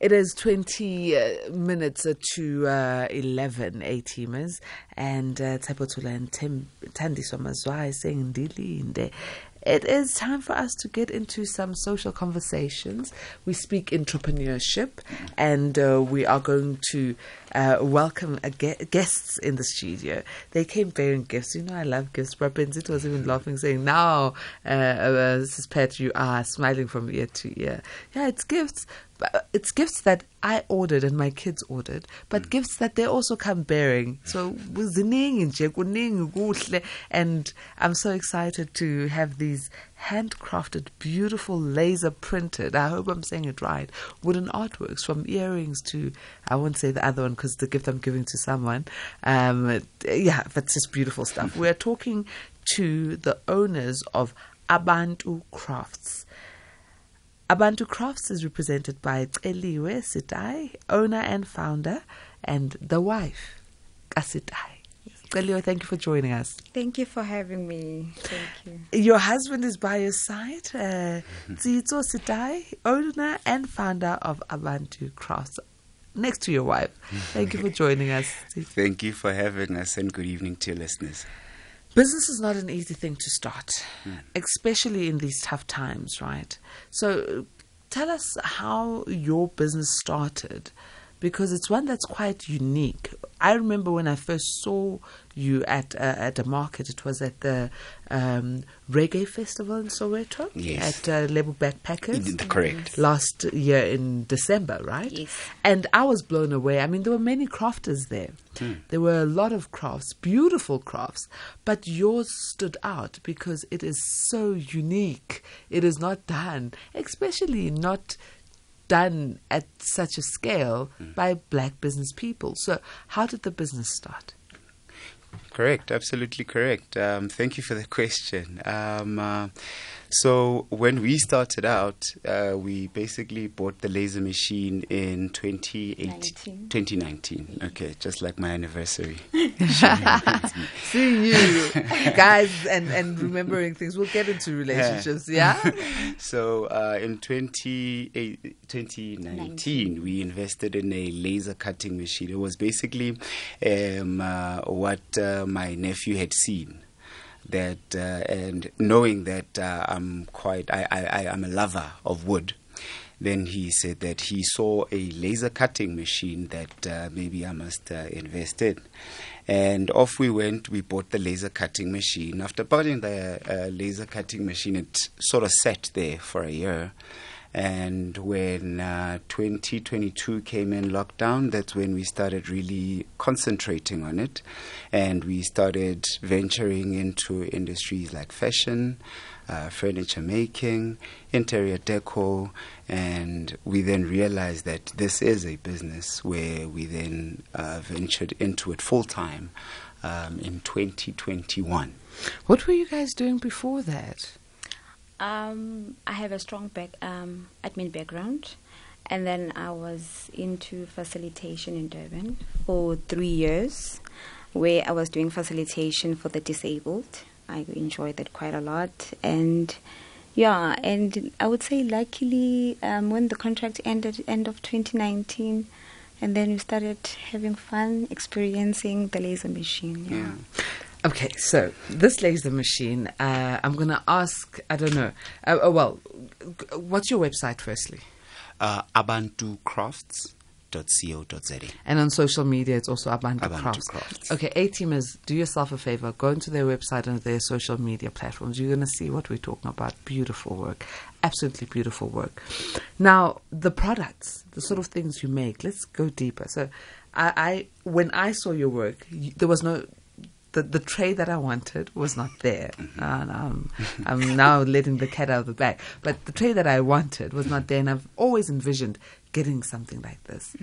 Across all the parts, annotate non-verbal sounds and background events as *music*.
It is 20 uh, minutes uh, to uh, 11 A-teamers and uh, Tshepo and saying Ndilinde. It is time for us to get into some social conversations. We speak entrepreneurship and uh, we are going to uh, welcome a ge- guests in the studio. They came bearing gifts. You know, I love gifts. Brabinzit was even laughing, saying, Now, uh, uh, this is Pat, you are smiling from ear to ear. Yeah, it's gifts. It's gifts that I ordered and my kids ordered, but gifts that they also come bearing. So ziningi nje, kuningi kuhle. and I'm so excited to have these handcrafted, beautiful, laser printed. I hope I'm saying it right. Wooden artworks from earrings to I won't say the other one because the gift I'm giving to someone. Um, yeah, but it's just beautiful stuff. *laughs* We're talking to the owners of Abantu Crafts. Abantu Crafts is represented by Celiwe Setai, owner and founder, and the wife, Kasitai. Celiwe, thank you for joining us. Thank you for having me. Thank you. Your husband is by your side, uh, Tsitso Setai, owner and founder of Abantu Crafts. Next to your wife. Thank you for joining us. Thank you for having us, and good evening to your listeners. Business is not an easy thing to start, hmm. especially in these tough times, right? So tell us how your business started because it's one that's quite unique. I remember when I first saw you at uh, at a market. It was at the um, reggae festival in Soweto Yes. at uh, Lebo Backpackers Correct. last year in December, right? Yes. And I was blown away. I mean, there were many crafters there. There were a lot of crafts, beautiful crafts, but yours stood out because it is so unique. It is not done, especially not done at such a scale by black business people. So, how did the business start? Correct, absolutely correct. Um, thank you for the question. Um, uh, so when we started out, uh, we basically bought the laser machine in 2018, 2019. Okay, just like my anniversary. *laughs* See you guys and, and remembering things. We'll get into relationships, yeah? *laughs* so uh, in 20, eh, 2019, we invested in a laser cutting machine. It was basically um, uh, what uh, my nephew had seen. That uh, and knowing that uh, I'm quite, I, I, I am a lover of wood. Then he said that he saw a laser cutting machine that uh, maybe I must uh, invest in. And off we went. We bought the laser cutting machine. After buying the uh, laser cutting machine, it sort of sat there for a year. And when uh, 2022 came in lockdown, that's when we started really concentrating on it. And we started venturing into industries like fashion, uh, furniture making, interior decor, and we then realized that this is a business where we then uh, ventured into it full time um, in 2021. What were you guys doing before that? Um, I have a strong back, um, admin background, and then I was into facilitation in Durban for three years, where I was doing facilitation for the disabled. I enjoyed that quite a lot, and yeah, and I would say luckily um, when the contract ended, end of 2019. And then we started having fun experiencing the laser machine. Yeah. Okay, so this laser machine, uh, I'm going to ask, I don't know, uh, uh, well, what's your website firstly? Uh, abantucrafts.co.za. And on social media, it's also Abantu, Abantu Crafts. Crafts. Okay, A-teamers, do yourself a favor. Go into their website and their social media platforms. You're going to see what we're talking about. Beautiful work. Absolutely beautiful work. Now, the products, the sort of things you make, let's go deeper. So, I, I when I saw your work, y there was no... The, the tray that I wanted was not there. And I'm, I'm now letting the cat out of the bag. But the tray that I wanted was not there. And I've always envisioned getting something like this.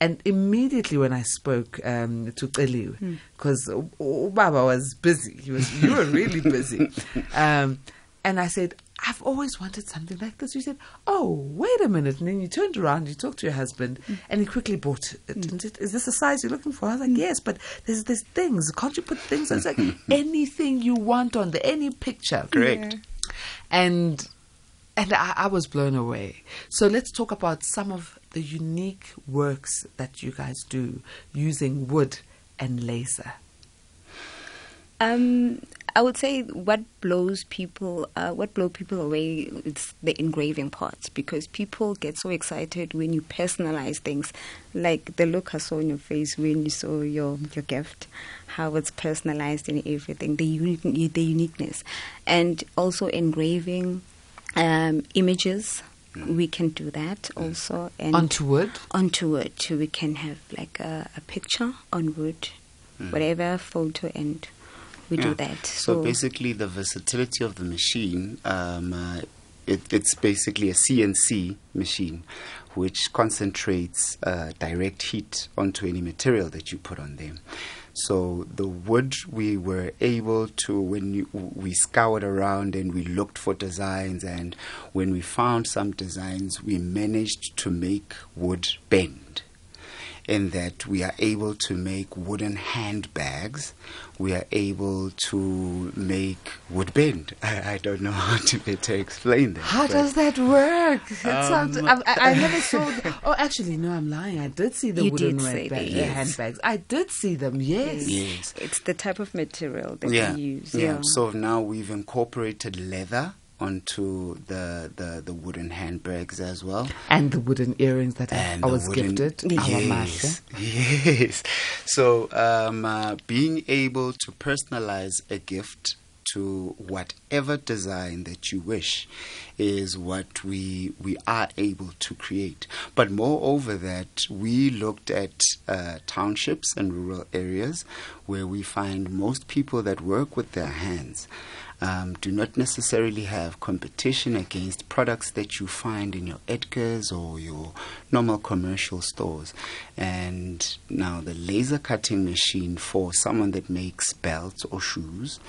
And immediately when I spoke um, to Eliu, because Baba was busy, he was, you were really busy. *laughs* Um, and I said, I've always wanted something like this. You said, Oh, wait a minute. And then you turned around, you talked to your husband, mm. and he quickly bought it. Mm. And said, Is this the size you're looking for? I was like, mm. Yes, but there's, there's things. Can't you put things? I was like, *laughs* Anything you want on there, any picture Correct. and and I, I was blown away. So let's talk about some of the unique works that you guys do using wood and laser? Um, I would say what blows people, uh, what blow people away is the engraving part because people get so excited when you personalize things, like the look I saw on your face when you saw your your gift, how it's personalized and everything, the unique, the uniqueness, and also engraving um, images. We can do that also, and Onto wood? onto wood. We can have like a, a picture on wood, whatever photo, and we do that. So, So, basically, the versatility of the machine, um, uh, it, it's basically a CNC machine which concentrates uh, direct heat onto any material that you put on them. So the wood we were able to when you, we scoured around and we looked for designs and when we found some designs we managed to make wood bend in that we are able to make wooden handbags. We are able to make wood bend. *laughs* I, I don't know *laughs* how to better explain that. How but- does that work? It Um, I, I I never *laughs* saw. th- oh, actually, no, I'm lying. I did see the You wooden did red say bag, that, uh, yes. handbags. I did see them. Yes. Yes. it's the type of material that yeah. we use. yeah. Yeah. So now we've incorporated leather onto the, the, the wooden handbags as well. And the wooden earrings that I, and I was wooden- gifted. Yes, yes. So um, uh, being able to personalize a gift to whatever design that you wish is what we we are able to create. But moreover, that we looked at uh, townships and rural areas where we find most people that work with their hands um, do not necessarily have competition against products that you find in your Edgar's or your normal commercial stores. And now the laser cutting machine for someone that makes belts or shoes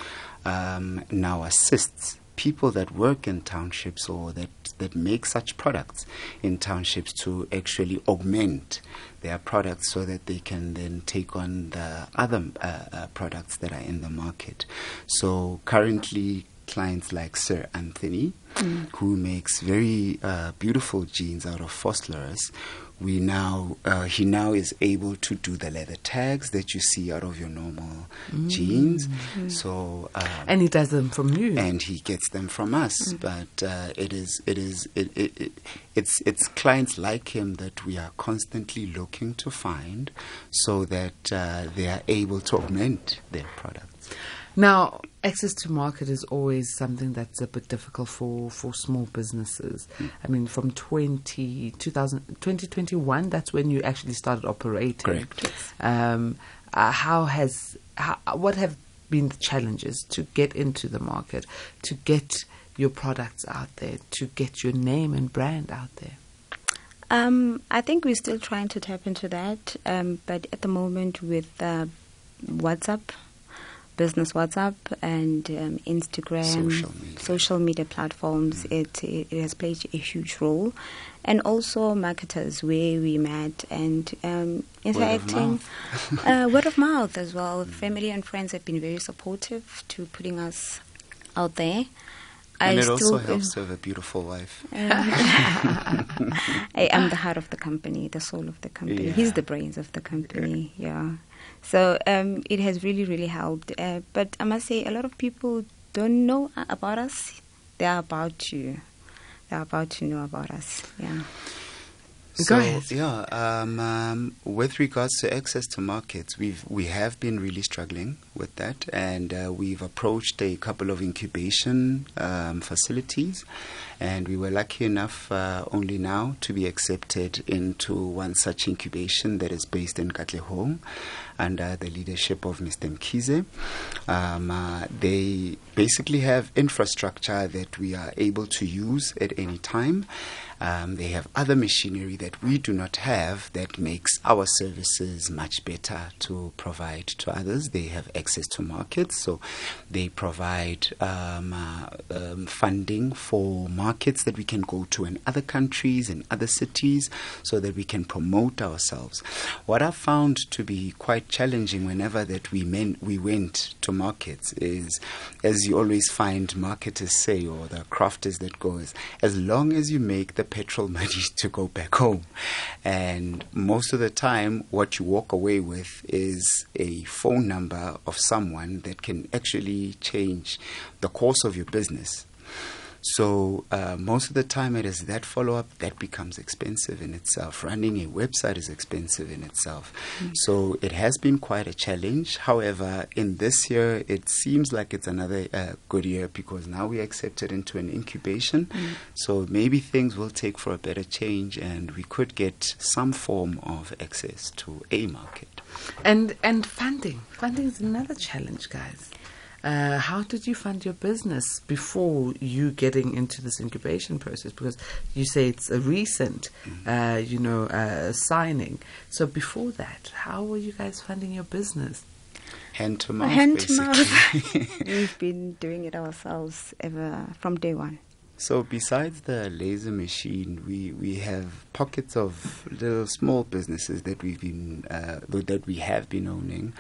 um, now assists people that work in townships or that, that make such products in townships to actually augment their products so that they can then take on the other uh, uh, products that are in the market. So currently, clients like Sir Anthony, who makes very uh, beautiful jeans out of phosphorus, we now uh, he now is able to do the leather tags that you see out of your normal jeans. So um, And he does them from you. and he gets them from us. But uh, it is it is it, it, it it's it's clients like him that we are constantly looking to find, so that uh, they are able to augment their products. Now, access to market is always something that's a bit difficult for, for small businesses. I mean, from 20, 2000, 2021, that's when you actually started operating. Correct. Um, uh, how has, how, what have been the challenges to get into the market, to get your products out there, to get your name and brand out there? Um, I think we're still trying to tap into that, um, but at the moment with uh, WhatsApp, business WhatsApp, and um, Instagram, Social media. social media platforms, it, it it has played a huge role, and also marketers where we met and um, interacting. uh, *laughs* word of mouth as well. Family and friends have been very supportive to putting us out there. And I it also still- helps to have a beautiful wife. *laughs* I am the heart of the company, the soul of the company. Yeah. He's the brains of the company. Yeah. So um, it has really, really helped. Uh, but I must say, a lot of people don't know about us. They are about to. They are about to know about us. Yeah. Go So ahead. yeah, um, um, with regards to access to markets, we've we have been really struggling with that, and uh, we've approached a couple of incubation um, facilities, and we were lucky enough uh, only now to be accepted into one such incubation that is based in Katlehong, under the leadership of Mr. Mkize. Um, uh, they basically have infrastructure that we are able to use at any time. Um, they have other machinery that we do not have that makes our services much better to provide to others. They have access to markets, so they provide um, uh, um, funding for markets that we can go to in other countries, and other cities, so that we can promote ourselves. What I found to be quite challenging whenever that we men, we went to markets is, as you always find marketers say, or the crafters that go is, as long as you make the petrol *laughs* money to go back home. And most of the time, what you walk away with is a phone number of someone that can actually change the course of your business. So uh, most of the time, it is that follow up that becomes expensive in itself. Running a website is expensive in itself. Mm. So it has been quite a challenge. However, in this year, it seems like it's another uh, good year because now we accepted into an incubation. Mm. So maybe things will take for a better change, and we could get some form of access to a market. And and funding, funding is another challenge, guys. Uh, how did you fund your business before you getting into this incubation process? Because you say it's a recent, mm-hmm. uh, you know, uh, signing. So before that, how were you guys funding your business? Hand to mouth. Hand basically. to mouth. *laughs* We've been doing it ourselves ever from day one. So besides the laser machine, we, we have pockets of little small businesses that we've been uh, that we have been owning.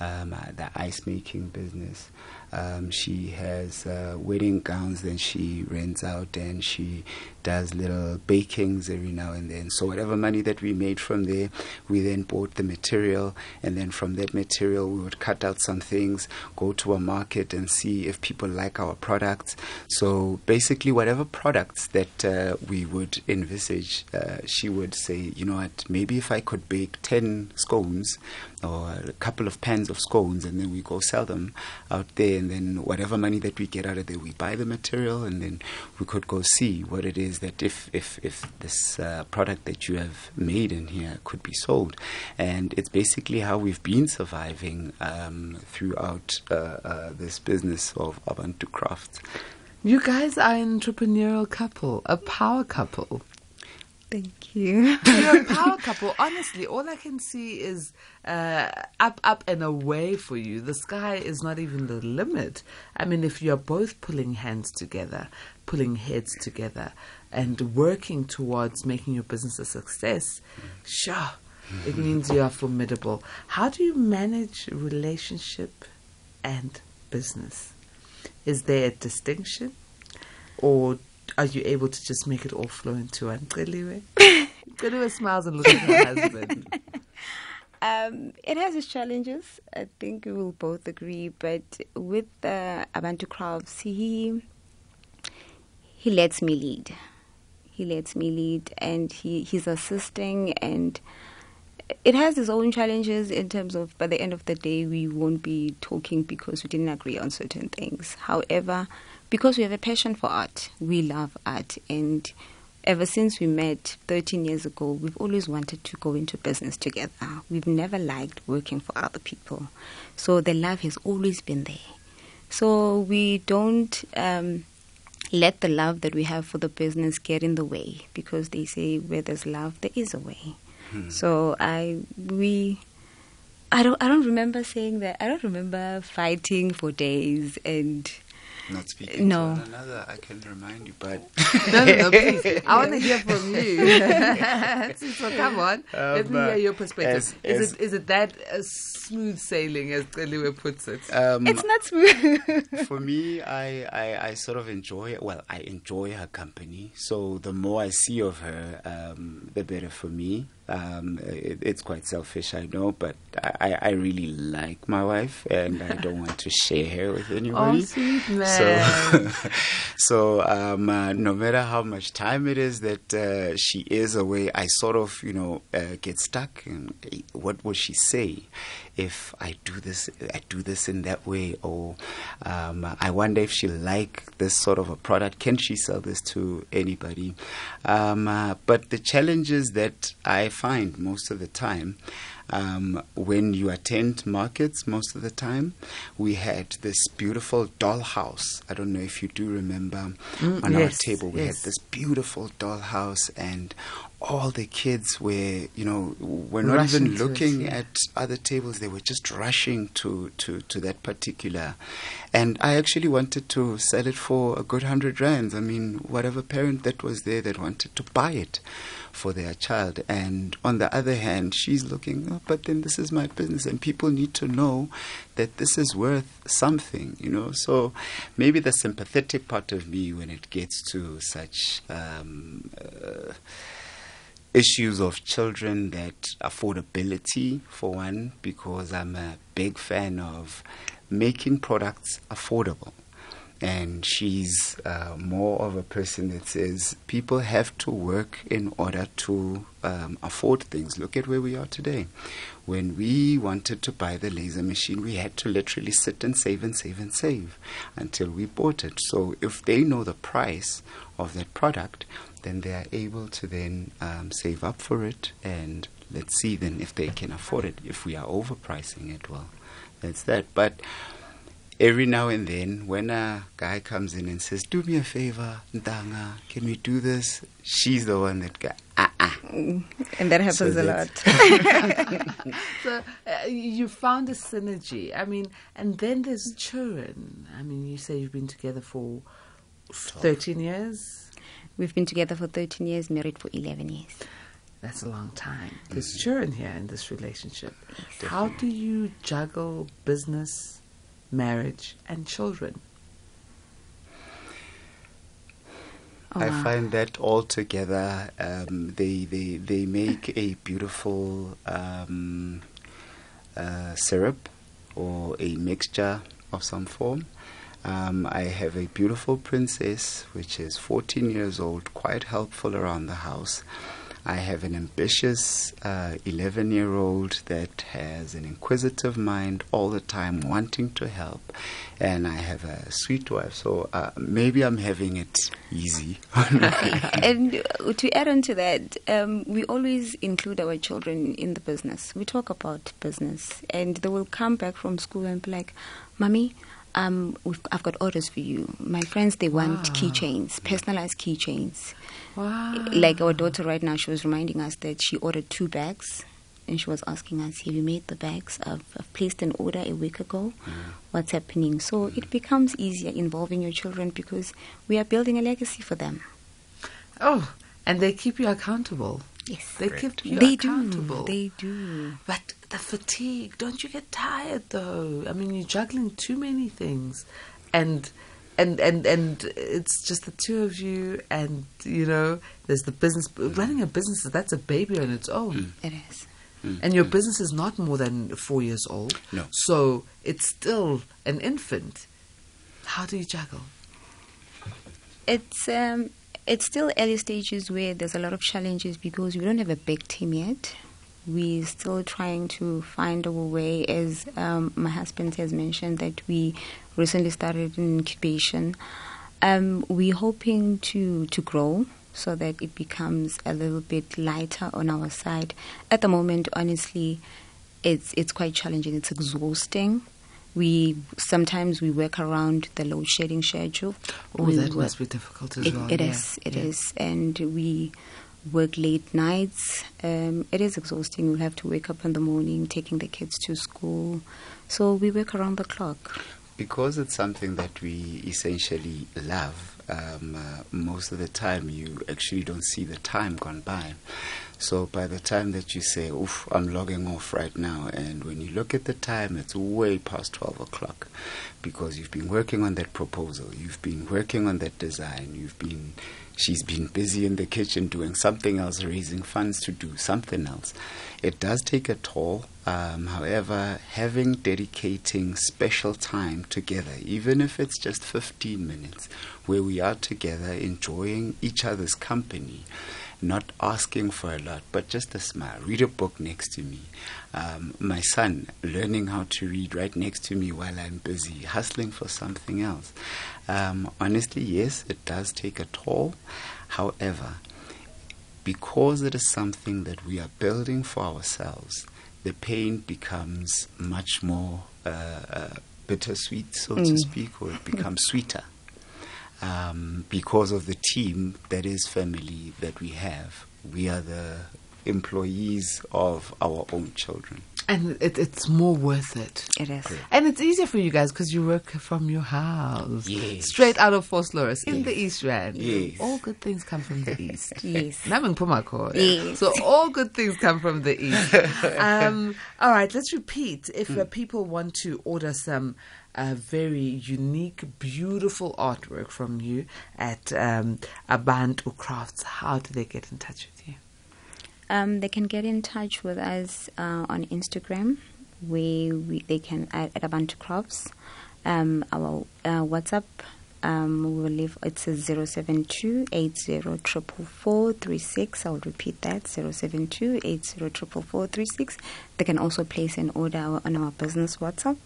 Um, uh, the ice making business. Um, she has uh, wedding gowns that she rents out, and she does little bakings every now and then. So whatever money that we made from there, we then bought the material, and then from that material we would cut out some things, go to a market and see if people like our products. So basically, whatever products that uh, we would envisage, uh, she would say, you know what, maybe if I could bake ten scones or a couple of pans of scones, and then we go sell them out there, and then whatever money that we get out of there, we buy the material, and then we could go see what it is that if if if this uh, product that you have made in here could be sold, and it's basically how we've been surviving um, throughout uh, uh, this business of Abantu Crafts. You guys are an entrepreneurial couple, a power couple. Thank you. You're a *laughs* power couple. Honestly, all I can see is uh, up, up, and away for you. The sky is not even the limit. I mean, if you're both pulling hands together, pulling heads together, and working towards making your business a success, sure, it means you are formidable. How do you manage relationship and business? Is there a distinction? Or are you able to just make it all flow into one? Celiwe? Celiwe *laughs* smiles and looks at her husband. *laughs* Um, it has its challenges. I think we will both agree. But with uh, Abantu Crafts, he he lets me lead. He lets me lead, and he, he's assisting, and it has its own challenges in terms of. By the end of the day, we won't be talking because we didn't agree on certain things. However, because we have a passion for art. We love art. And ever since we met 13 years ago, we've always wanted to go into business together. We've never liked working for other people. So the love has always been there. So we don't um, let the love that we have for the business get in the way because they say where there's love, there is a way. Hmm. So I, we, I don't, I don't remember saying that. I don't remember fighting for days and not speaking no. to one another, I can remind you, but *laughs* no, no, please. I want to hear from you. *laughs* so come on, *laughs* um, let me hear your perspective. As, is as, it is it that uh, smooth sailing as Celiwe puts it? Um, it's not smooth. for me, I, I, I sort of enjoy well, I enjoy her company. So the more I see of her, um, the better for me. Um, it, it's quite selfish, I know, but I, I really like my wife and I don't want to share her with *laughs* anybody. Oh, sweet man. So, *laughs* so um, uh, no matter how much time it is that uh, she is away, I sort of, you know, uh, get stuck. And what will she say if I do this? I do this in that way, or um, I wonder if she like this sort of a product. Can she sell this to anybody? Um, uh, but the challenges that I find most of the time um, when you attend markets most of the time. We had this beautiful dollhouse. I don't know if you do remember mm, on yes, our table. We yes. had this beautiful dollhouse, and all the kids were, you know, were not Rushing even to it, looking yeah. at other tables. They were just rushing to, to, to that particular. And I actually wanted to sell it for a good hundred rands. I mean, whatever parent that was there that wanted to buy it for their child. And on the other hand, she's looking, oh, but then this is my business, and people need to know that this is worth something, you know. So maybe the sympathetic part of me when it gets to such. Um, uh, issues of children that affordability for one because I'm a big fan of making products affordable and she's uh, more of a person that says people have to work in order to um, afford things. Look at where we are today. When we wanted to buy the laser machine, we had to literally sit and save and save and save until we bought it. So if they know the price of that product, then they are able to then um, save up for it and let's see then if they can afford it. If we are overpricing it, well, that's that. But every now and then when a guy comes in and says, Do me a favor, Ndanga, can we do this? She's the one that got ah ah. And that happens So a lot. *laughs* *laughs* So uh, you found a synergy. I mean, and then there's children. I mean, you say you've been together for 13 years. We've been together for 13 years, married for 11 years. That's a long time. There's children here in this relationship. How do you juggle business, marriage, and children? Oh, I wow. find that all together, um, they, they, they make a beautiful um, uh, syrup or a mixture of some form. Um, I have a beautiful princess, which is 14 years old, quite helpful around the house. I have an ambitious 11 year old that has an inquisitive mind all the time, wanting to help. And I have a sweet wife, so uh, maybe I'm having it easy. *laughs* *laughs* and uh, to add on to that, um, we always include our children in the business. We talk about business, and they will come back from school and be like, "Mommy, um, we've, I've got orders for you. My friends they want Wow. keychains, personalized keychains. Wow. Like our daughter right now, she was reminding us that she ordered two bags." And she was asking us, "Have you made the bags? I've, I've placed an order a week ago. What's happening?" So it becomes easier involving your children because we are building a legacy for them. Oh, and they keep you accountable. Yes. They keep you They do. accountable. They do. But the fatigue, don't you get tired though? I mean, you're juggling too many things, and and and and it's just the two of you, and you know, there's the business. Running a business, that's a baby on its own, mm. It is. Mm. and your mm. business is not more than four years old. No. so it's still an infant. How do you juggle? It's um, it's still early stages where there's a lot of challenges because we don't have a big team yet. We're still trying to find our way, as um, my husband has mentioned that we recently started an incubation. Um, we're hoping to to grow so that it becomes a little bit lighter on our side. At the moment, honestly, it's it's quite challenging. It's exhausting. We sometimes we work around the load shedding schedule. Oh, We that work- must be difficult as it, well. it yeah. is, It yeah. is, and we work late nights. Um, it is exhausting. We have to wake up in the morning, taking the kids to school. So we work around the clock. because it's something that we essentially love, um, uh, most of the time you actually don't see the time gone by. So by the time that you say, oof, I'm logging off right now, and when you look at the time, it's way past 12 o'clock because you've been working on that proposal, you've been working on that design, you've been, she's been busy in the kitchen doing something else, raising funds to do something else. It does take a toll. Um, however, having dedicating special time together, even if it's just 15 minutes, where we are together enjoying each other's company, not asking for a lot, but just a smile. Read a book next to me. Um, my son learning how to read right next to me while I'm busy hustling for something else. Um, honestly, yes, it does take a toll. However, because it is something that we are building for ourselves, the pain becomes much more uh, uh, bittersweet, so to Mm. speak, or it becomes sweeter um, because of the team that is family that we have. we are the employees of our own children. And it, it's more worth it. It is. And it's easier for you guys because you work from your house. Yes. Straight out of Vosloorus in the East Rand. Yes. All good things come from the East. *laughs* Yes. Namin Pumako. Yes. So all good things come from the East. *laughs* um, all right, let's repeat. If uh, people want to order some uh, very unique, beautiful artwork from you at um, Abantu Crafts, how do they get in touch with you? Um, they can get in touch with us uh, on Instagram, where we, they can add at Abantu Crafts. Um, our uh, WhatsApp, um, we will leave it's a 072 I'll repeat that 072 They can also place an order on our business WhatsApp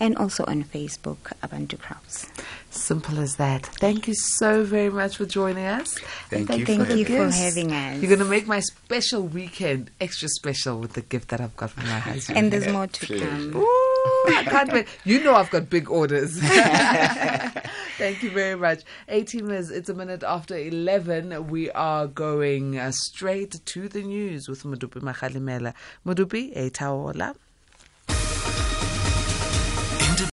and also on Facebook, Abantu Crafts. Simple as that. Thank you so very much for joining us. Thank And you Thank for you having for having us. You're going to make my special weekend extra special with the gift that I've got from my *laughs* husband. and there's more to Pleasure. come. Ooh, I can't wait. You know I've got big orders. *laughs* *laughs* Thank you very much. 18 minutes, it's a minute after 11. We are going uh, straight to the news with Mudupi Makhalimela. Mudupi, Etaola.